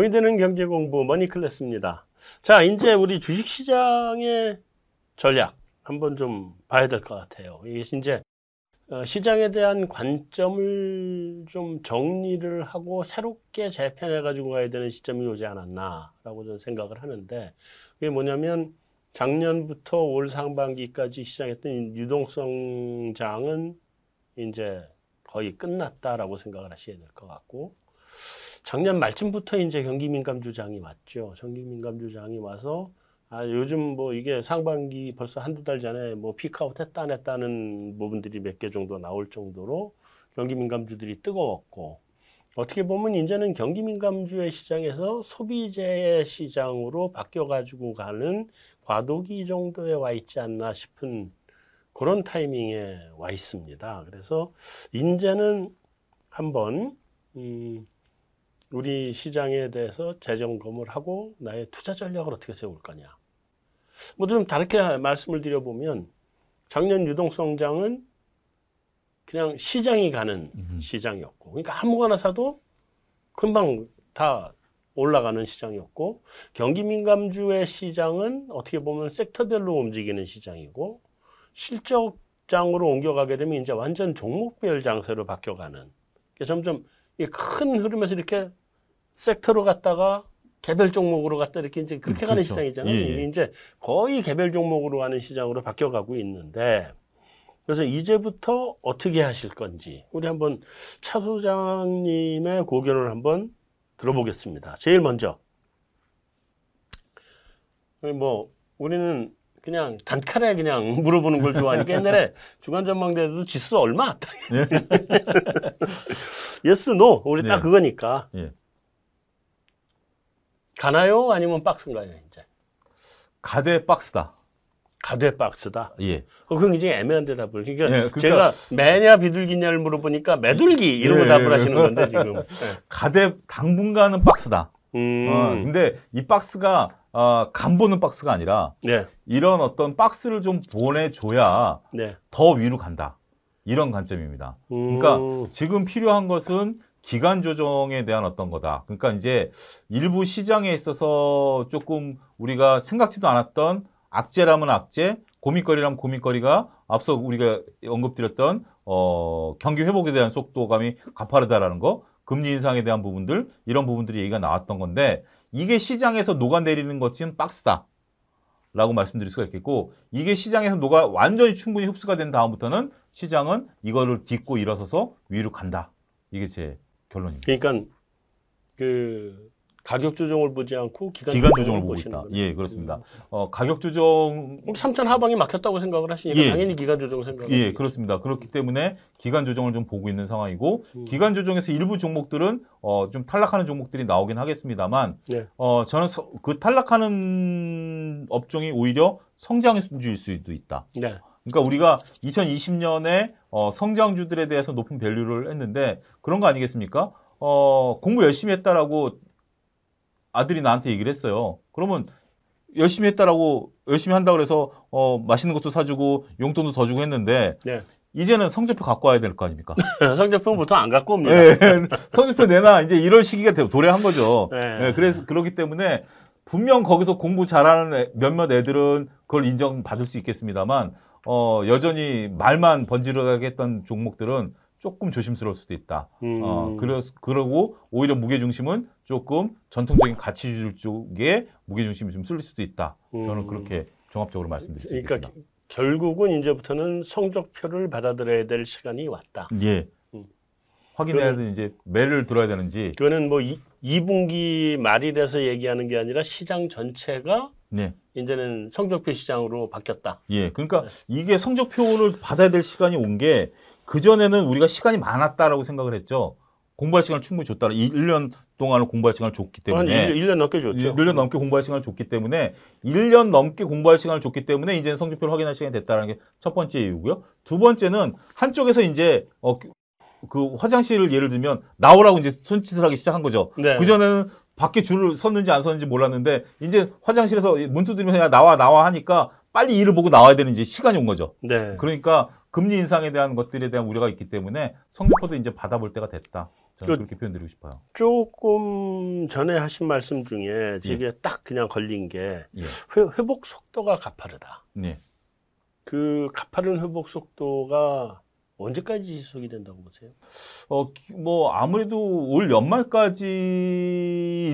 돈이 되는 경제 공부 머니클래스입니다. 자, 이제 우리 주식 시장의 전략 한번 좀 봐야 될 것 같아요. 이게 이제 어, 시장에 대한 관점을 좀 정리를 하고 새롭게 재편해 가지고 가야 되는 시점이 오지 않았나라고 저는 생각을 하는데 그게 뭐냐면 작년부터 올 상반기까지 시작했던 유동성 장은 이제 거의 끝났다라고 생각을 하셔야 될 것 같고 작년 말쯤부터 이제 경기 민감 주장이 왔죠. 경기 민감 주장이 와서 아, 요즘 뭐 이게 상반기 벌써 한두 달 전에 뭐 피크아웃 했다 안 했다는 부분들이 몇 개 정도 나올 정도로 경기 민감주들이 뜨거웠고 어떻게 보면 이제는 경기 민감주의 시장에서 소비재의 시장으로 바뀌어 가지고 가는 과도기 정도에 와 있지 않나 싶은 그런 타이밍에 와 있습니다. 그래서 이제는 한번 음 우리 시장에 대해서 재점검을 하고 나의 투자 전략을 어떻게 세울 거냐. 뭐 좀 다르게 말씀을 드려보면 작년 유동성장은 그냥 시장이 가는 음. 시장이었고, 그러니까 아무거나 사도 금방 다 올라가는 시장이었고, 경기 민감주의 시장은 어떻게 보면 섹터별로 움직이는 시장이고, 실적장으로 옮겨가게 되면 이제 완전 종목별 장세로 바뀌어가는. 점점 큰 흐름에서 이렇게 섹터로 갔다가 개별 종목으로 갔다 이렇게 이제 그렇게 음, 가는 그렇죠. 시장이잖아요. 예, 예. 이게 이제 거의 개별 종목으로 가는 시장으로 바뀌어가고 있는데 그래서 이제부터 어떻게 하실 건지 우리 한번 차 소장님의 고견을 한번 들어보겠습니다. 제일 먼저 뭐 우리는 그냥 단칼에 그냥 물어보는 걸 좋아하니까 옛날에 주간 전망대도 지수 얼마? yes no 우리 네. 딱 그거니까. 예. 가나요? 아니면 박스인가요, 이제? 가되 박스다. 가되 박스다. 예. 어, 그건 굉장히 애매한 대답을. 그러니까, 예, 그러니까 제가 매냐 비둘기냐를 물어보니까 매둘기 이러고 예, 답을 하시는 건데 지금. 예. 가되 당분간은 박스다. 음. 어, 근데 이 박스가 어, 간 보는 박스가 아니라 네. 이런 어떤 박스를 좀 보내줘야 네. 더 위로 간다. 이런 관점입니다. 음. 그러니까 지금 필요한 것은 기간 조정에 대한 어떤 거다. 그러니까 이제 일부 시장에 있어서 조금 우리가 생각지도 않았던 악재라면 악재, 고민거리라면 고민거리가 앞서 우리가 언급드렸던 어, 경기 회복에 대한 속도감이 가파르다라는 거, 금리 인상에 대한 부분들 이런 부분들이 얘기가 나왔던 건데 이게 시장에서 녹아내리는 것은 박스다. 라고 말씀드릴 수가 있겠고 이게 시장에서 녹아 완전히 충분히 흡수가 된 다음부터는 시장은 이거를 딛고 일어서서 위로 간다. 이게 제 결론입니다. 그러니까 그 가격 조정을 보지 않고 기간, 기간 조정을 보고 있다. 예, 그렇습니다. 음. 어, 가격 조정 3천 하방이 막혔다고 생각을 하시니까 예. 당연히 기간 조정 생각. 예, 그렇습니다. 그렇기 때문에 기간 조정을 좀 보고 있는 상황이고 음. 기간 조정에서 일부 종목들은 어, 좀 탈락하는 종목들이 나오긴 하겠습니다만 예. 어, 저는 서, 그 탈락하는 업종이 오히려 성장주일 수도 있다. 네. 그러니까 우리가 2020년에 어, 성장주들에 대해서 높은 밸류를 했는데 그런 거 아니겠습니까? 어, 공부 열심히 했다라고 아들이 나한테 얘기를 했어요. 그러면 열심히 했다라고 열심히 한다 그래서 어, 맛있는 것도 사주고 용돈도 더 주고 했는데 네. 이제는 성적표 갖고 와야 될 거 아닙니까? 성적표는 보통 안 갖고 옵니다. 네, 성적표 내나 이제 이럴 시기가 도래한 거죠. 네. 네, 그래서 그렇기 때문에 분명 거기서 공부 잘하는 몇몇 애들은 그걸 인정받을 수 있겠습니다만 어, 여전히 말만 번지르르하게 했던 종목들은 조금 조심스러울 수도 있다. 음. 어, 그러, 그러고 오히려 무게중심은 조금 전통적인 가치주들 쪽에 무게중심이 좀 쏠릴 수도 있다. 저는 음. 그렇게 종합적으로 말씀드리겠습니다. 그러니까 결국은 이제부터는 성적표를 받아들여야 될 시간이 왔다. 예. 음. 확인해야 되는 이제 매를 들어야 되는지. 그거는 뭐 이, 2분기 말이라서 얘기하는 게 아니라 시장 전체가 네. 이제는 성적표 시장으로 바뀌었다. 예. 그러니까 네. 이게 성적표를 받아야 될 시간이 온 게 그전에는 우리가 시간이 많았다라고 생각을 했죠. 공부할 시간을 충분히 줬다. 1년 동안을 공부할 시간을 줬기 때문에. 1, 1년 넘게 줬죠. 1년 넘게 공부할 시간을 줬기 때문에 1년 넘게 공부할 시간을 줬기 때문에 이제는 성적표를 확인할 시간이 됐다는 게 첫 번째 이유고요. 두 번째는 한쪽에서 이제 어, 그 화장실을 예를 들면 나오라고 이제 손짓을 하기 시작한 거죠. 네. 그전에는 밖에 줄을 섰는지 안 섰는지 몰랐는데 이제 화장실에서 문 두드리면서 야 나와 나와 하니까 빨리 일을 보고 나와야 되는 이제 시간이 온 거죠. 네. 그러니까 금리 인상에 대한 것들에 대한 우려가 있기 때문에 성적표도 이제 받아볼 때가 됐다. 저는 그, 렇게 표현드리고 싶어요. 조금 전에 하신 말씀 중에 제게 예. 딱 그냥 걸린 게 예. 회, 복 속도가 가파르다. 네. 그 가파른 회복 속도가 언제까지 지속이 된다고 보세요? 어, 뭐, 아무래도 올 연말까지일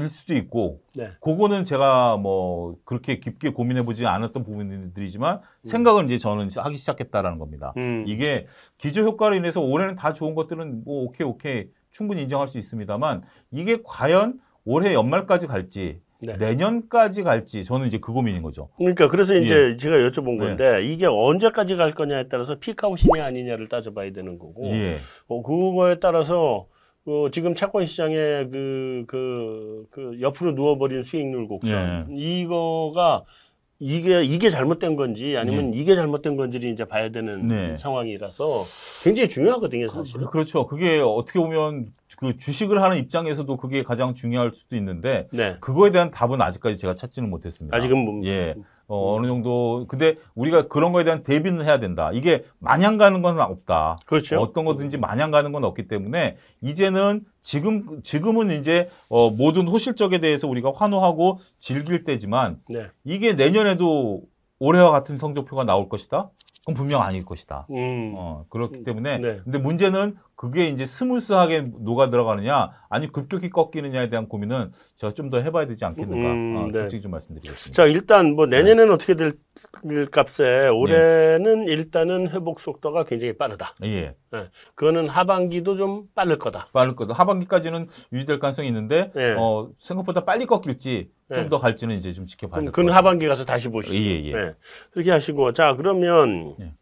수도 있고, 네. 그거는 제가 뭐, 그렇게 깊게 고민해보지 않았던 부분들이지만, 음. 생각은 이제 저는 하기 시작했다라는 겁니다. 음. 이게 기저 효과로 인해서 올해는 다 좋은 것들은 뭐, 오케이, 오케이, 충분히 인정할 수 있습니다만, 이게 과연 올해 연말까지 갈지, 네. 내년까지 갈지 저는 이제 그 고민인 거죠. 그러니까 그래서 이제 예. 제가 여쭤본 네. 건데 네. 이게 언제까지 갈 거냐에 따라서 피크아웃이냐 아니냐를 따져봐야 되는 거고 예. 어, 그거에 따라서 어, 지금 채권 시장에 그, 그, 그 옆으로 누워버린 수익률 곡선 예. 이거가 이게 이게 잘못된 건지 아니면 예. 이게 잘못된 건지를 이제 봐야 되는 네. 상황이라서 굉장히 중요하거든요, 사실은. 그, 그렇죠. 그게 어떻게 보면 그 주식을 하는 입장에서도 그게 가장 중요할 수도 있는데 네. 그거에 대한 답은 아직까지 제가 찾지는 못했습니다. 아직은 뭐, 예. 어, 어느 정도 근데 우리가 그런 거에 대한 대비는 해야 된다. 이게 마냥 가는 건 없다. 그렇죠. 어떤 거든지 마냥 가는 건 없기 때문에 이제는 지금 지금은 이제 어, 모든 호실적에 대해서 우리가 환호하고 즐길 때지만 네. 이게 내년에도 올해와 같은 성적표가 나올 것이다. 그건 분명 아닐 것이다. 음. 어, 그렇기 때문에 네. 근데 문제는 그게 이제 smooth하게 녹아 들어가느냐, 아니 급격히 꺾이느냐에 대한 고민은 제가 좀 더 해봐야 되지 않겠는가. 음, 어, 네. 솔직히 좀 말씀드리겠습니다. 자, 일단 뭐 내년에는 네. 어떻게 될 값에 올해는 네. 일단은 회복 속도가 굉장히 빠르다. 예. 네. 그거는 하반기도 좀 빠를 거다. 빠를 거다. 하반기까지는 유지될 가능성이 있는데 네. 어, 생각보다 빨리 꺾일지 좀더 네. 갈지는 이제 좀 지켜봐야 될 그건 하반기 가서 다시 보시죠. 예, 예. 네. 그렇게 하시고 자 그러면 예.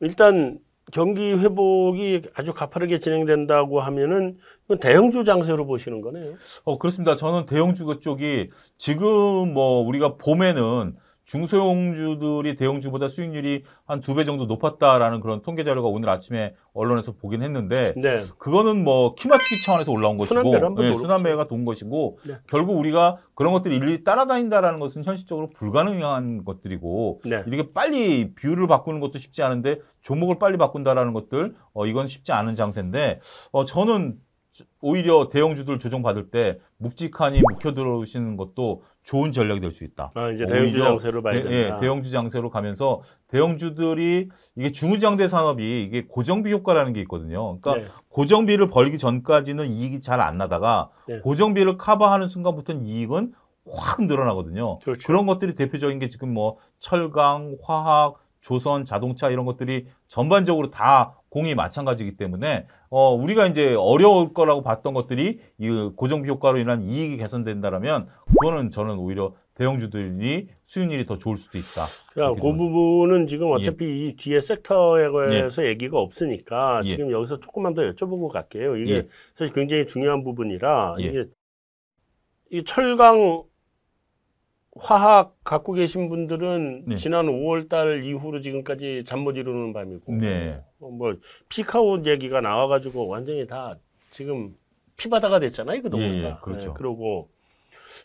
일단 경기 회복이 아주 가파르게 진행된다고 하면은 대형주 장세로 보시는 거네요. 어 그렇습니다. 저는 대형주 쪽이 지금 뭐 우리가 봄에는 중소형주들이 대형주보다 수익률이 한 두 배 정도 높았다라는 그런 통계 자료가 오늘 아침에 언론에서 보긴 했는데 네. 그거는 뭐 키맞추기 차원에서 올라온 것이고 네, 순환매가 돈 것이고 네. 결국 우리가 그런 것들이 일일이 따라다닌다라는 것은 현실적으로 불가능한 것들이고 네. 이렇게 빨리 비율을 바꾸는 것도 쉽지 않은데 종목을 빨리 바꾼다라는 것들 어, 이건 쉽지 않은 장세인데 어, 저는 오히려 대형주들 조정받을 때 묵직하니 묵혀 들어오시는 것도 좋은 전략이 될 수 있다. 아, 이제 대형주 장세로 봐야 된다. 네, 예, 대형주 장세로 가면서 대형주들이 이게 중후장대 산업이 이게 고정비 효과라는 게 있거든요. 그러니까 네. 고정비를 벌기 전까지는 이익이 잘 안 나다가 네. 고정비를 커버하는 순간부터는 이익은 확 늘어나거든요. 그렇죠. 그런 것들이 대표적인 게 지금 뭐 철강, 화학, 조선, 자동차 이런 것들이 전반적으로 다 공이 마찬가지이기 때문에 어 우리가 이제 어려울 거라고 봤던 것들이 이 고정비 효과로 인한 이익이 개선된다라면 그거는 저는 오히려 대형주들이 수익률이 더 좋을 수도 있다. 야, 그 부분은 지금 예. 어차피 예. 이 뒤에 섹터에 관해서 예. 얘기가 없으니까 예. 지금 여기서 조금만 더 여쭤보고 갈게요. 이게 예. 사실 굉장히 중요한 부분이라 예. 이게 이 철강 화학 갖고 계신 분들은 네. 지난 5월 달 이후로 지금까지 잠 못 이루는 밤이고 네. 어, 뭐 피카온 얘기가 나와가지고 완전히 다 지금 피바다가 됐잖아요 그동안 예, 예, 그렇죠. 네, 그러고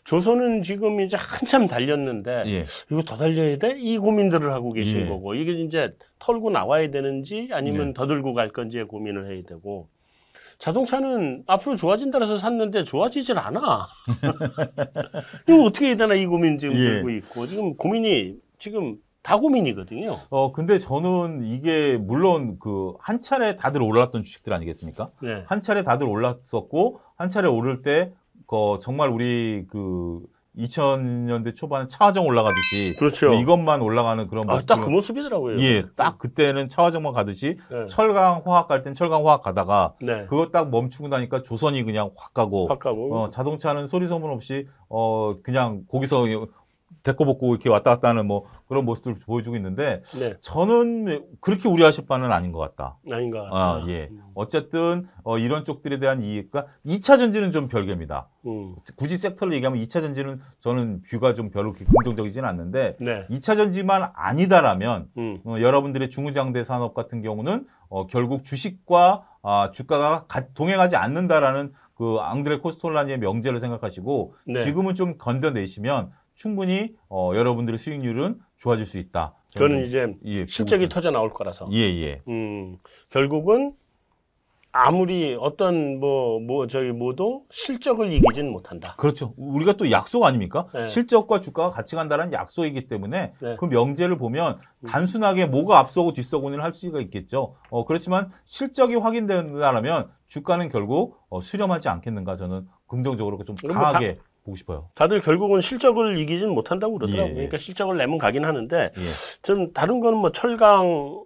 조선은 지금 이제 한참 달렸는데 예. 이거 더 달려야 돼? 이 고민들을 하고 계신 예. 거고 이게 이제 털고 나와야 되는지 아니면 네. 더 들고 갈 건지의 고민을 해야 되고 자동차는 앞으로 좋아진다 해서 샀는데 좋아지질 않아. 이거 어떻게 해야 되나 이 고민 지금 예. 들고 있고 지금 고민이 지금 다 고민이거든요. 어 근데 저는 이게 물론 그 한 차례 다들 올랐던 주식들 아니겠습니까? 네. 한 차례 다들 올랐었고 한 차례 오를 때 그 정말 우리 그 2000년대 초반에 차화정 올라가듯이 그렇죠. 이것만 올라가는 그런 아, 딱 그 모습이더라고요. 예, 딱 그때는 차화정만 가듯이 네. 철강 화학 갈 땐 철강 화학 가다가 네. 그거 딱 멈추고 나니까 조선이 그냥 확 가고, 확 가고. 어, 자동차는 소리 소문 없이 어 그냥 거기서 데꼬 벗고 이렇게 왔다 갔다 하는 뭐 그런 모습들을 보여주고 있는데 네. 저는 그렇게 우려하실 바는 아닌 것 같다. 아닌 것 같다. 아, 예. 음. 어쨌든 어, 이런 쪽들에 대한 이익과 2차 전지는 좀 별개입니다. 음. 굳이 섹터를 얘기하면 2차 전지는 저는 뷰가 좀 별로 긍정적이지는 않는데 네. 2차 전지만 아니다라면 음. 어, 여러분들의 중후장대 산업 같은 경우는 어, 결국 주식과 아, 주가가 가, 동행하지 않는다라는 그 앙드레 코스톨라니의 명제를 생각하시고 네. 지금은 좀 건져내시면 충분히 어, 여러분들의 수익률은 좋아질 수 있다. 그거는 이제 예, 실적이 터져 나올 거라서. 예, 예. 음, 결국은 아무리 어떤 뭐, 뭐, 저기 뭐도 실적을 이기진 못한다. 그렇죠. 우리가 또 약속 아닙니까? 네. 실적과 주가가 같이 간다는 약속이기 때문에 네. 그 명제를 보면 음. 단순하게 뭐가 앞서고 뒤서고는 할 수가 있겠죠. 어, 그렇지만 실적이 확인된다면 주가는 결국 어, 수렴하지 않겠는가 저는 긍정적으로 좀 강하게 다, 보고 싶어요. 다들 결국은 실적을 이기진 못한다고 그러더라고요. 예, 예. 그러니까 실적을 내면 가긴 하는데 예. 좀 다른 거는 뭐 철강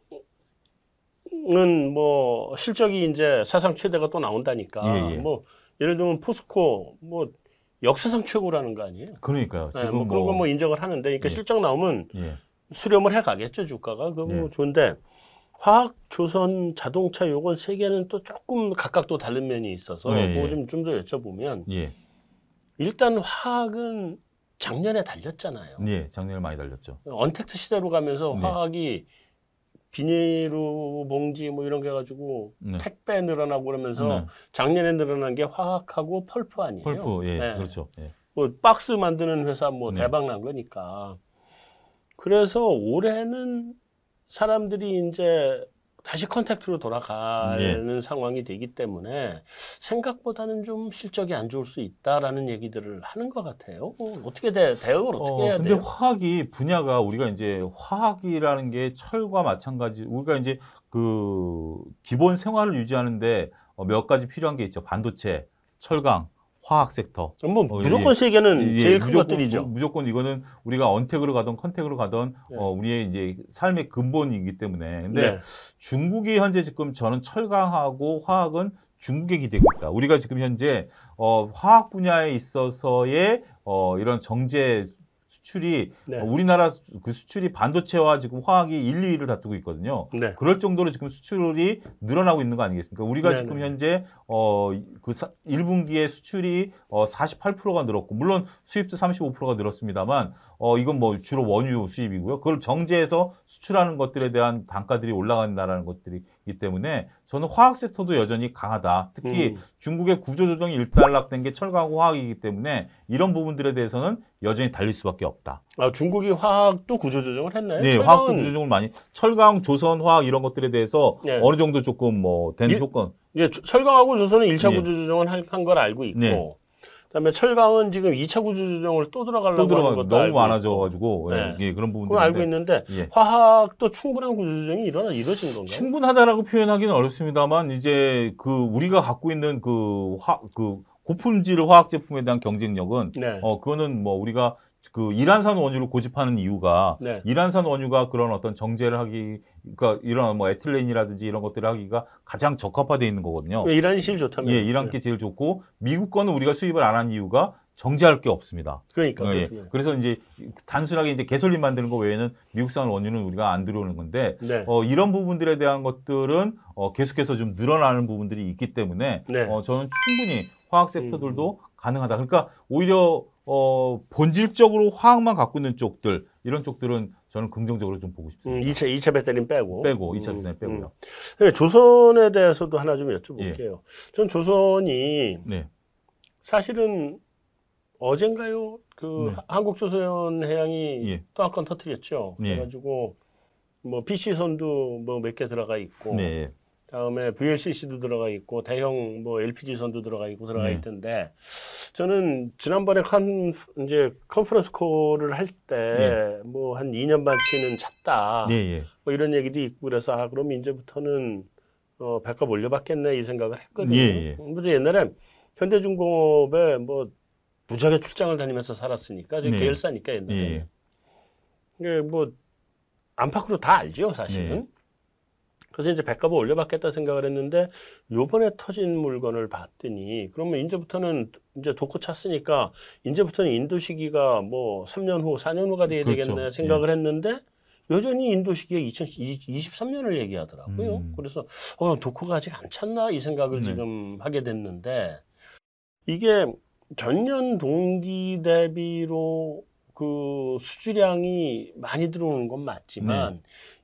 은뭐 실적이 이제 사상 최대가 또 나온다니까. 예, 예. 뭐 예를 들면 포스코 뭐 역사상 최고라는 거 아니에요? 그러니까요. 네, 뭐 그런 거 뭐 인정을 하는데, 그러니까 예. 실적 나오면 예. 수렴을 해 가겠죠 주가가. 그거 뭐 예. 좋은데 화학, 조선, 자동차 요건 세 개는 또 조금 각각 또 다른 면이 있어서 뭐좀좀 더 여쭤보면 일단 화학은 작년에 달렸잖아요. 예, 작년에 많이 달렸죠. 언택트 시대로 가면서 화학이 비닐로 봉지 뭐 이런 게 가지고 네. 택배 늘어나고 그러면서 네. 작년에 늘어난 게 화학하고 펄프 아니에요? 펄프, 예, 네. 그렇죠. 예. 뭐 박스 만드는 회사 뭐 네. 대박 난 거니까. 그래서 올해는 사람들이 이제 다시 contact로 돌아가는 예. 상황이 되기 때문에 생각보다는 좀 실적이 안 좋을 수 있다라는 얘기들을 하는 것 같아요. 어, 어떻게 돼? 대응을 어떻게 어, 해야 근데 돼요? 화학이 분야가 우리가 이제 화학이라는 게 철과 마찬가지 우리가 이제 그 기본 생활을 유지하는데 어, 몇 가지 필요한 게 있죠. 반도체, 철강, 화학 섹터. 뭐 어, 무조건 예, 세계는 예, 제일 큰 무조건, 것들이죠. 무조건 이거는 우리가 untact으로 가든 contact으로 가든 네. 어, 우리의 이제 삶의 근본이기 때문에. 근데 네. 중국이 현재 지금 저는 철강하고 화학은 중국에 기대고 있다. 우리가 지금 현재 어, 화학 분야에 있어서의 어, 이런 정제 수출이 네. 어, 우리나라 그 수출이 반도체와 지금 화학이 1, 2위를 다투고 있거든요. 네. 그럴 정도로 지금 수출이 늘어나고 있는 거 아니겠습니까? 우리가 네, 지금 네. 현재 어그 1분기에 수출이 어 48%가 늘었고 물론 수입도 35%가 늘었습니다만 어 이건 뭐 주로 원유 수입이고요. 그걸 정제해서 수출하는 것들에 대한 단가들이 올라간다라는 것들이기 때문에 저는 화학 섹터도 여전히 강하다. 특히 음. 중국의 구조조정이 일단락된 게 철강 화학이기 때문에 이런 부분들에 대해서는 여전히 달릴 수밖에 없다. 아, 중국이 화학도 구조조정을 했나요? 네, 철강은... 화학도 구조조정을 많이 철강, 조선, 화학 이런 것들에 대해서 네. 어느 정도 조금 뭐된 효과. 예, 철강하고 조선은 1차 네. 구조조정을 한 걸 알고 있고 네. 그다음에 철강은 지금 2차 구조 조정을 또 들어가려고 또 들어가, 하는 것도 너무 많아져가지고 네. 예, 그런 부분들 알고 있는데 예. 화학도 충분한 구조 조정이 일어나 이루어진 건가요? 충분하다라고 표현하기는 어렵습니다만 이제 그 우리가 갖고 있는 그화그 고품질 화학 제품에 대한 경쟁력은 네. 어 그거는 뭐 우리가 그 이란산 원유를 고집하는 이유가 네. 이란산 원유가 그런 어떤 정제를 하기 그러니까 이런 뭐 에틸렌이라든지 이런 것들을 하기가 가장 적합화되어 있는 거거든요. 이란이 제일 좋다면. 예, 이란 게 네. 제일 좋고 미국 거는 우리가 수입을 안 한 이유가 정제할 게 없습니다. 그러니까. 예, 그래서 이제 단순하게 이제 개솔린 만드는 거 외에는 미국산 원유는 우리가 안 들어오는 건데 네. 어, 이런 부분들에 대한 것들은 어, 계속해서 좀 늘어나는 부분들이 있기 때문에 네. 어, 저는 충분히 화학 섹터들도 음. 가능하다. 그러니까 오히려 어, 본질적으로 화학만 갖고 있는 쪽들 이런 쪽들은 저는 긍정적으로 좀 보고 싶습니다. 음, 2차 2차 배터리는 빼고 빼고 2차 배터리 음, 빼고요. 음. 조선에 대해서도 하나 좀 여쭤볼게요. 예. 전 조선이 네. 사실은 어젠가요? 그 네. 한국조선 해양이 예. 또한 건 터뜨렸죠. 예. 그래가지고 뭐 PC 선도 뭐 몇 개 들어가 있고 네. 다음에 VLCC도 들어가 있고 대형 뭐 LPG 선도 들어가 있고 들어가 네. 있던데 저는 지난번에 컨 이제 컨퍼런스 콜을 할 때 뭐한 네. 2년 반치는 찼다. 네, 예. 뭐 이런 얘기도 있고 그래서 아 그럼 이제부터는 어 백값 올려받겠네 이 생각을 했거든요. 예, 예. 뭐 옛날에 현대중공업에 뭐 무지하게 출장을 다니면서 살았으니까 제 네. 계열사니까 옛날에. 네. 뭐 안팎으로 다 알죠 사실은. 네. 그래서 이제 백값을 올려받겠다 생각을 했는데 요번에 터진 물건을 봤더니 그러면 이제부터는 이제 도코 찼으니까 이제부터는 인도 시기가 뭐 3년 후, 4년 후가 돼야 그렇죠. 되겠네 생각을 예. 했는데 여전히 인도 시기에 2023년을 얘기하더라고요. 음. 그래서 어, 도코가 아직 안 찼나 이 생각을 네. 지금 하게 됐는데 이게 전년 동기 대비로 그 수주량이 많이 들어오는 건 맞지만 네.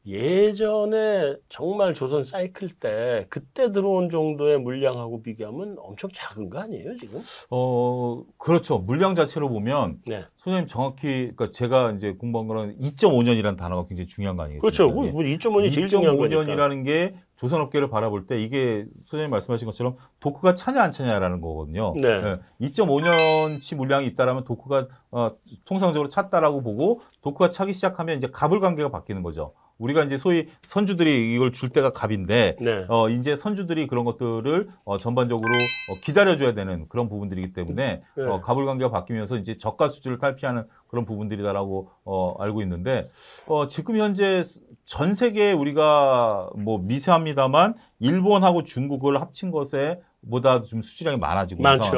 예전에 정말 조선 사이클 때 그때 들어온 정도의 물량하고 비교하면 엄청 작은 거 아니에요 지금? 어 그렇죠 물량 자체로 보면 네. 소장님 정확히 그러니까 제가 이제 공부한 거는 2.5년이라는 단어가 굉장히 중요한 거 아니겠습니까? 그렇죠. 뭐 2.5년이 제일 중요한 거니까. 2.5년이라는 게 조선 업계를 바라볼 때 이게 소장님 말씀하신 것처럼 도크가 차냐 안 차냐라는 거거든요. 네. 네. 2.5년치 물량이 있다라면 도크가 어, 통상적으로 찼다라고 보고 도크가 차기 시작하면 이제 갑을 관계가 바뀌는 거죠. 우리가 이제 소위 선주들이 이걸 줄 때가 갑인데 네. 어 이제 선주들이 그런 것들을 어 전반적으로 어 기다려줘야 되는 그런 부분들이기 때문에 네. 어 갑을 관계가 바뀌면서 이제 저가 수주를 탈피하는 그런 부분들이다라고 어 알고 있는데 어 지금 현재 전 세계에 우리가 뭐 미세합니다만 일본하고 중국을 합친 것에 보다 좀 수주량이 많아지고 많죠.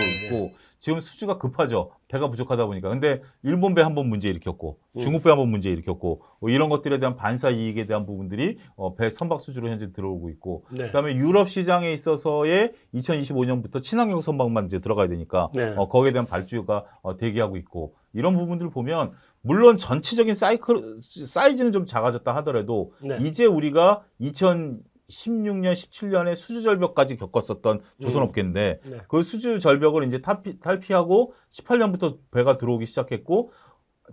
네. 있고 지금 수주가 급하죠. 배가 부족하다 보니까. 근데 일본 배 한 번 문제 일으켰고 음. 중국 배 한 번 문제 일으켰고 뭐 이런 것들에 대한 반사 이익에 대한 부분들이 어, 배 선박 수주로 현재 들어오고 있고 네. 그다음에 유럽 시장에 있어서의 2025년부터 친환경 선박만 이제 들어가야 되니까 네. 어, 거기에 대한 발주가 어, 대기하고 있고 이런 부분들을 보면 물론 전체적인 사이클 사이즈는 좀 작아졌다 하더라도 네. 이제 우리가 2000 16년, 17년에 수주 절벽까지 겪었었던 조선업계인데 음. 네. 그 수주 절벽을 이제 탈피, 탈피하고 18년부터 배가 들어오기 시작했고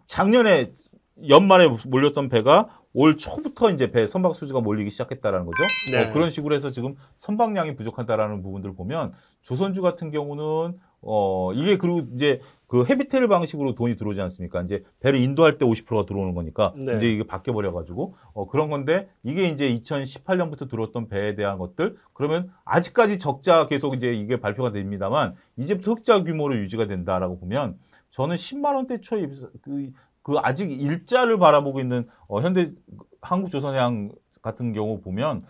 작년에 연말에 몰렸던 배가 올 초부터 이제 배 선박 수주가 몰리기 시작했다라는 거죠. 네. 어, 그런 식으로 해서 지금 선박량이 부족하다라는 부분들을 보면 조선주 같은 경우는 어 이게 그리고 이제 그 헤비테일 방식으로 돈이 들어오지 않습니까? 이제 배를 인도할 때 50%가 들어오는 거니까 네. 이제 이게 바뀌어 버려 가지고 어 그런 건데 이게 이제 2018년부터 들어왔던 배에 대한 것들 그러면 아직까지 적자 계속 이제 이게 발표가 됩니다만 이제부터 흑자 규모로 유지가 된다라고 보면 저는 10만 원대 초입 그, 그 아직 일자를 바라보고 있는 어 현대 한국조선해양 같은 경우 보면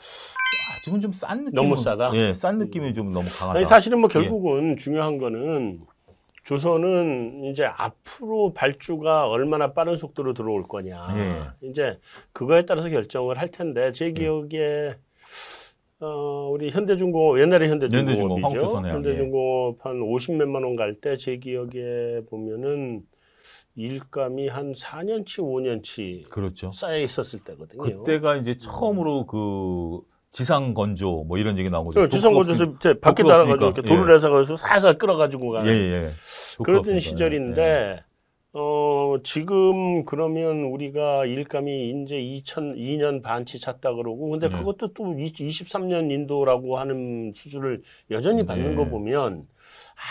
아직은 좀 싼 느낌 너무 싸다. 예, 싼 느낌이 좀 너무 강하다. 아니, 사실은 뭐 결국은 예. 중요한 거는 조선은 이제 앞으로 발주가 얼마나 빠른 속도로 들어올 거냐. 예. 이제 그거에 따라서 결정을 할 텐데 제 예. 기억에 예. 어, 우리 현대중공업 옛날에 현대중공업이죠. 현대중공업 한 50몇만 원 갈 때 제 기억에 보면은 일감이 한 4년치, 5년치 그렇죠. 쌓여 있었을 때거든요. 그때가 이제 처음으로 그 지상 건조 뭐 이런 얘기 나오고 죠 지상 건조에서 밖에 나가가지고 이렇게 돌을 예. 해서 거기서 살살 끌어가지고 가는 예, 예. 그러던 시절인데 예. 어 지금 그러면 우리가 일감이 이제 2002년 반치 찼다 그러고 근데 예. 그것도 또 23년 인도라고 하는 수준을 여전히 받는 예. 거 보면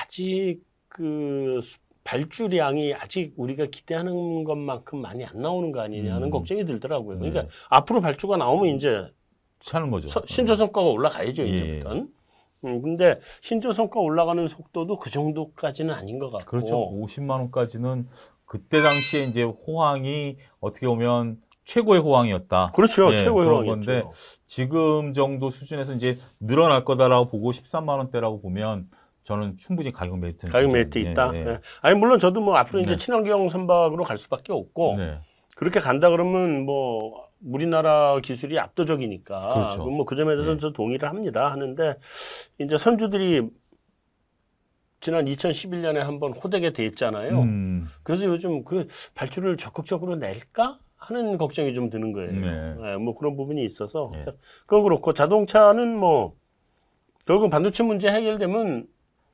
아직 그 발주량이 아직 우리가 기대하는 것만큼 많이 안 나오는 거 아니냐는 음. 걱정이 들더라고요. 그러니까 네. 앞으로 발주가 나오면 이제 차는 거죠. 서, 신조 성과가 올라가야죠 예. 이제부터는. 음, 근데 신조 성과 올라가는 속도도 그 정도까지는 아닌 것 같고. 그렇죠. 50만 원까지는 그때 당시에 이제 호황이 어떻게 보면 최고의 호황이었다. 그렇죠. 예, 최고의 호황이었죠. 지금 정도 수준에서 이제 늘어날 거다라고 보고 13만 원대라고 보면 저는 충분히 가격 메리트 가격 메리트 있다. 네, 네. 아니 물론 저도 뭐 앞으로 이제 네. 친환경 선박으로 갈 수밖에 없고 네. 그렇게 간다 그러면 뭐 우리나라 기술이 압도적이니까 그렇죠. 뭐 그 점에 대해서는 네. 저 동의를 합니다. 하는데 이제 선주들이 지난 2011년에 한번 호되게 데었잖아요. 음. 그래서 요즘 그 발주를 적극적으로 낼까 하는 걱정이 좀 드는 거예요. 네. 네, 뭐 그런 부분이 있어서 네. 그건 그렇고 자동차는 뭐 결국 반도체 문제 해결되면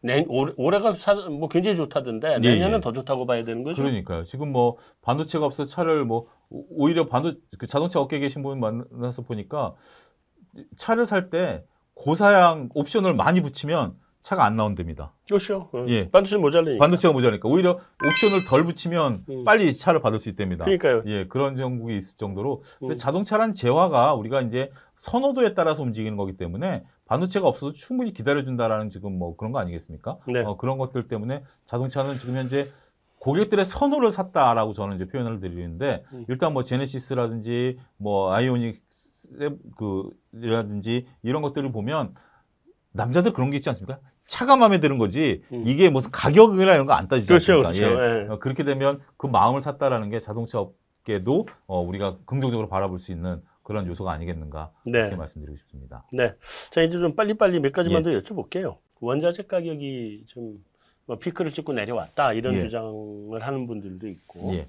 내, 올해가 사, 뭐 굉장히 좋다던데 네, 내년은 예. 더 좋다고 봐야 되는 거죠. 그러니까요. 지금 뭐 반도체가 없어 차를 뭐 오히려 반도 그 자동차 업계에 계신 분 만나서 보니까 차를 살 때 고사양 옵션을 많이 붙이면 차가 안 나온답니다. 그렇죠. 어. 예. 반도체 모자르니까. 반도체가 모자르니까 오히려 옵션을 덜 붙이면 음. 빨리 차를 받을 수 있답니다. 그러니까요. 예, 그런 정국이 있을 정도로. 음. 자동차란 재화가 우리가 이제 선호도에 따라서 움직이는 거기 때문에 반도체가 없어도 충분히 기다려준다라는 지금 뭐 그런 거 아니겠습니까? 네. 어, 그런 것들 때문에 자동차는 지금 현재 고객들의 선호를 샀다라고 저는 이제 표현을 드리는데 음. 일단 뭐 제네시스라든지 뭐 아이오닉 그라든지 이런 것들을 보면 남자들 그런 게 있지 않습니까? 차가 마음에 드는 거지 음. 이게 무슨 가격이나 이런 거 안 따지지 그렇죠, 않습니까? 그렇죠. 예. 예. 어, 그렇게 되면 그 마음을 샀다라는 게 자동차 업계도 어, 우리가 긍정적으로 바라볼 수 있는 그런 요소가 아니겠는가 네. 이렇게 말씀드리고 싶습니다. 네. 자 이제 좀 빨리빨리 몇 가지만 예. 더 여쭤볼게요. 원자재 가격이 좀뭐 피크를 찍고 내려왔다 이런 예. 주장을 하는 분들도 있고 예.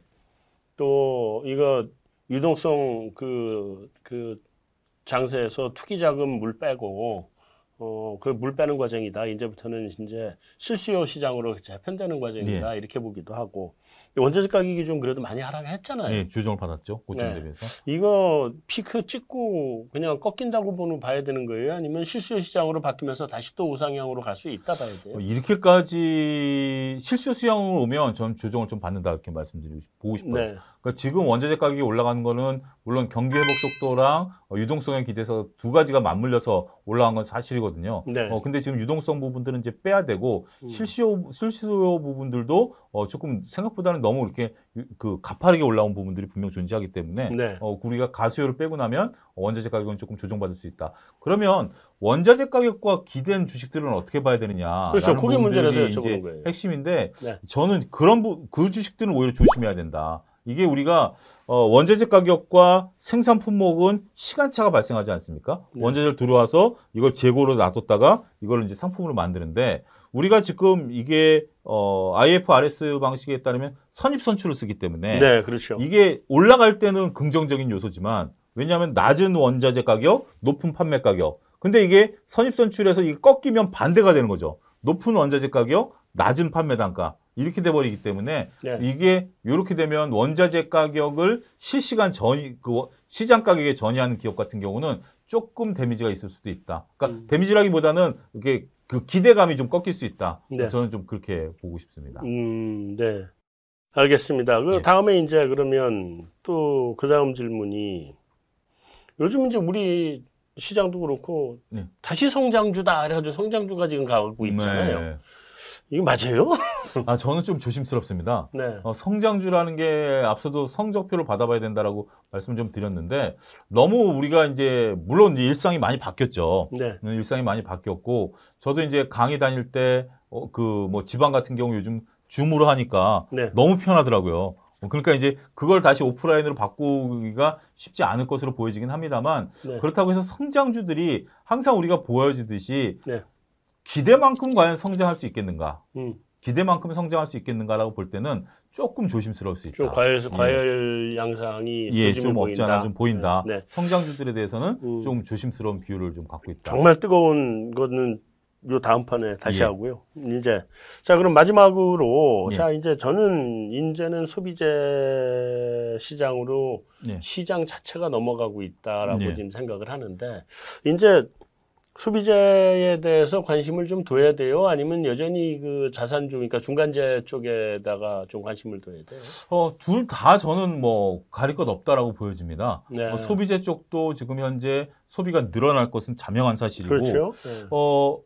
또 이거 유동성 그, 그 장세에서 투기 자금 물 빼고 어, 그 물 빼는 과정이다. 이제부터는 이제 실수요 시장으로 재편되는 과정이다. 예. 이렇게 보기도 하고 원자재 가격이 좀 그래도 많이 하락했잖아요. 네, 조정을 받았죠. 고점 네. 대비해서. 이거 피크 찍고 그냥 꺾인다고 보는 봐야 되는 거예요? 아니면 실수 시장으로 바뀌면서 다시 또 우상향으로 갈 수 있다 봐야 돼요? 어, 이렇게까지 실수 수량으로 오면 전 조정을 좀 받는다 이렇게 말씀드리고 보고 싶어요. 네. 그러니까 지금 원자재 가격이 올라가는 거는 물론 경기 회복 속도랑 어, 유동성에 기대서 두 가지가 맞물려서 올라간 건 사실이거든요. 네. 어, 근데 지금 유동성 부분들은 이제 빼야 되고 음. 실수요 실수요 부분들도 어, 조금 생각보다는 너무 이렇게 그 가파르게 올라온 부분들이 분명 존재하기 때문에 네. 어, 우리가 가수요를 빼고 나면 원자재 가격은 조금 조정받을 수 있다. 그러면 원자재 가격과 기댄 주식들은 어떻게 봐야 되느냐? 그렇죠. 그게 문제라서 여쭤보는 거예요. 핵심인데 네. 저는 그런 부, 그 주식들은 오히려 조심해야 된다. 이게 우리가 어, 원자재 가격과 생산 품목은 시간차가 발생하지 않습니까? 네. 원자재를 들어와서 이걸 재고로 놔뒀다가 이걸 이제 상품으로 만드는데 우리가 지금 이게 어, IFRS 방식에 따르면 선입 선출을 쓰기 때문에 네, 그렇죠. 이게 올라갈 때는 긍정적인 요소지만 왜냐하면 낮은 원자재 가격, 높은 판매 가격. 근데 이게 선입 선출에서 이게 꺾이면 반대가 되는 거죠. 높은 원자재 가격, 낮은 판매 단가. 이렇게 돼 버리기 때문에 네. 이게 이렇게 되면 원자재 가격을 실시간 전이 그 시장 가격에 전이하는 기업 같은 경우는 조금 데미지가 있을 수도 있다. 그러니까 음. 데미지라기보다는 이게 그 기대감이 좀 꺾일 수 있다. 네. 저는 좀 그렇게 보고 싶습니다. 음, 네. 알겠습니다. 그 예. 다음에 이제 그러면 또 그 다음 질문이 요즘 이제 우리 시장도 그렇고 네. 다시 성장주다 그래가지고 성장주가 지금 가고 있잖아요. 네. 이거 맞아요? 아 저는 좀 조심스럽습니다. 네. 어, 성장주라는 게 앞서도 성적표를 받아봐야 된다라고 말씀 좀 드렸는데 너무 우리가 이제 물론 이제 일상이 많이 바뀌었죠. 네. 음, 일상이 많이 바뀌었고 저도 이제 강의 다닐 때 그뭐 어, 지방 같은 경우 요즘 줌으로 하니까 네. 너무 편하더라고요. 어, 그러니까 이제 그걸 다시 오프라인으로 바꾸기가 쉽지 않을 것으로 보여지긴 합니다만 네. 그렇다고 해서 성장주들이 항상 우리가 보여지듯이 네. 기대만큼 과연 성장할 수 있겠는가? 음. 기대만큼 성장할 수 있겠는가라고 볼 때는 조금 조심스러울 수 있다. 좀 과열, 예. 과열 양상이 예, 좀 없지 않아 좀 보인다. 네. 네. 성장주들에 대해서는 음. 좀 조심스러운 비율을 좀 갖고 있다. 정말 뜨거운 거는 요 다음 판에 다시 예. 하고요. 이제 자 그럼 마지막으로 예. 자 이제 저는 이제는 소비재 시장으로 예. 시장 자체가 넘어가고 있다라고 예. 지금 생각을 하는데 이제 소비재에 대해서 관심을 좀 둬야 돼요? 아니면 여전히 그 자산주, 그러니까 중간재 쪽에다가 좀 관심을 둬야 돼요? 어, 둘 다 저는 뭐 가릴 것 없다라고 보여집니다. 네. 어, 소비재 쪽도 지금 현재 소비가 늘어날 것은 자명한 사실이고. 그렇죠. 네. 어,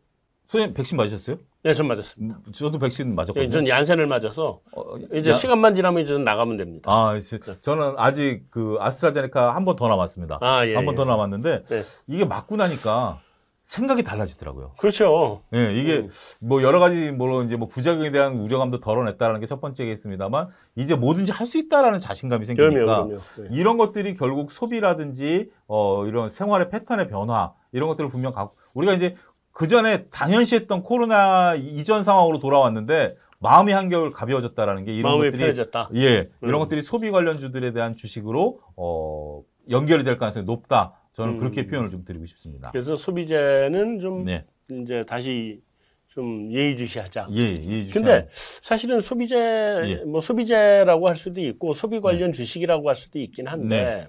선생님 백신 맞으셨어요? 네, 전 맞았습니다. 음, 저도 백신 맞았거든요. 네, 전 얀센을 맞아서 어, 이제 야... 시간만 지나면 이제 나가면 됩니다. 아, 이제 네. 저는 아직 그 아스트라제네카 한 번 더 남았습니다. 아, 예, 한 번더 예. 남았는데 네. 이게 맞고 나니까 생각이 달라지더라고요. 그렇죠. 예, 네, 이게 음. 뭐 여러 가지 뭐 이제 뭐 부작용에 대한 우려감도 덜어냈다라는 게 첫 번째겠습니다만 이제 뭐든지 할 수 있다라는 자신감이 생기니까 그럼요, 그럼요. 네. 이런 것들이 결국 소비라든지 어 이런 생활의 패턴의 변화 이런 것들을 분명 갖고 우리가 이제 그 전에 당연시했던 코로나 이전 상황으로 돌아왔는데 마음이 한결 가벼워졌다라는 게 이런 것들이 편해졌다. 예, 이런 음. 것들이 소비 관련주들에 대한 주식으로 어 연결이 될 가능성이 높다. 저는 음. 그렇게 표현을 좀 드리고 싶습니다. 그래서 소비재는 좀 네. 이제 다시 좀 예의주시하자. 예, 예의주시. 근데 사실은 소비재 예. 뭐 소비재라고 할 수도 있고 소비 관련 네. 주식이라고 할 수도 있긴 한데 네.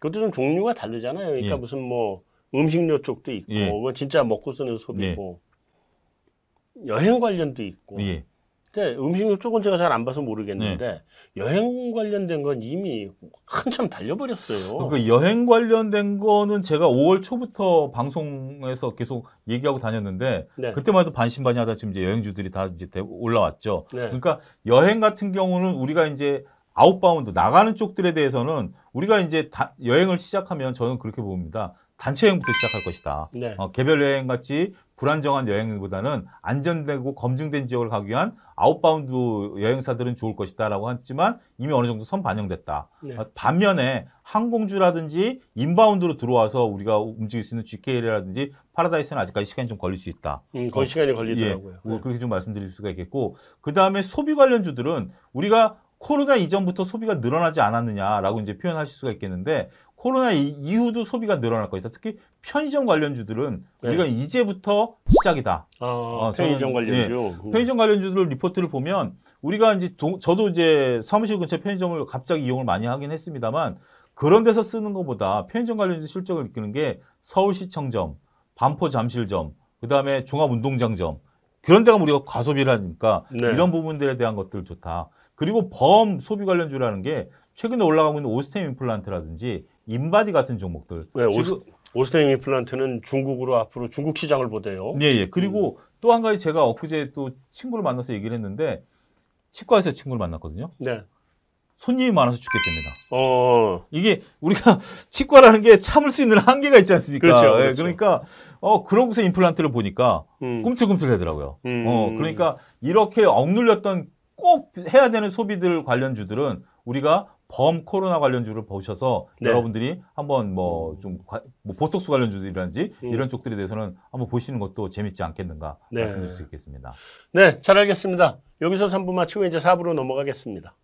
그것도 좀 종류가 다르잖아요. 그러니까 예. 무슨 뭐 음식료 쪽도 있고 예. 뭐 진짜 먹고 쓰는 소비고 네. 여행 관련도 있고. 예. 근데 음식료 쪽은 제가 잘 안 봐서 모르겠는데 네. 여행 관련된 건 이미 한참 달려버렸어요. 그 여행 관련된 거는 제가 5월 초부터 방송에서 계속 얘기하고 다녔는데 네. 그때만 해도 반신반의하다 지금 이제 여행주들이 다 이제 올라왔죠. 네. 그러니까 여행 같은 경우는 우리가 이제 outbound 나가는 쪽들에 대해서는 우리가 이제 다, 여행을 시작하면 저는 그렇게 봅니다. 단체 여행부터 시작할 것이다. 네. 어, 개별 여행 같이 불안정한 여행보다는 안전되고 검증된 지역을 가기 위한 outbound 여행사들은 좋을 것이다라고 했지만 이미 어느 정도 선 반영됐다. 네. 어, 반면에 항공주라든지 inbound로 들어와서 우리가 움직일 수 있는 GKL이라든지 파라다이스는 아직까지 시간이 좀 걸릴 수 있다. 음, 거의 어, 시간이 걸리더라고요. 예, 네. 그렇게 좀 말씀드릴 수가 있겠고 그 다음에 소비 관련주들은 우리가 코로나 이전부터 소비가 늘어나지 않았느냐라고 이제 표현하실 수가 있겠는데 코로나 이후도 소비가 늘어날 것이다. 특히 편의점 관련주들은 네. 우리가 이제부터 시작이다. 아, 어, 편의점 저는, 관련주. 네, 편의점 관련주들 리포트를 보면 우리가 이제 도, 저도 이제 사무실 근처 편의점을 갑자기 이용을 많이 하긴 했습니다만 그런 데서 쓰는 것보다 편의점 관련주 실적을 느끼는 게 서울시청점, 반포 잠실점, 그다음에 종합운동장점 그런 데가 우리가 과소비를 하니까 네. 이런 부분들에 대한 것들 좋다. 그리고 범 소비 관련주라는 게 최근에 올라가고 있는 오스템 임플란트라든지 인바디 같은 종목들. 네, 오스, 오스템 임플란트는 중국으로 앞으로 중국 시장을 보대요. 네, 예. 그리고 음. 또한 가지 제가 엊그제 또 친구를 만나서 얘기를 했는데 치과에서 친구를 만났거든요. 네. 손님이 많아서 죽겠답니다. 어. 이게 우리가 치과라는 게 참을 수 있는 한계가 있지 않습니까? 그렇죠. 그렇죠. 예, 그러니까 어 그러고서 임플란트를 보니까 음. 꿈틀꿈틀하더라고요. 음. 어 그러니까 이렇게 억눌렸던 꼭 해야 되는 소비들 관련주들은 우리가 범 코로나 관련주를 보셔서 네. 여러분들이 한번 뭐좀 뭐 보톡스 관련주들이라든지 음. 이런 쪽들에 대해서는 한번 보시는 것도 재밌지 않겠는가 네. 말씀드릴 수 있겠습니다. 네, 잘 알겠습니다. 여기서 3부 마치고 이제 4부로 넘어가겠습니다.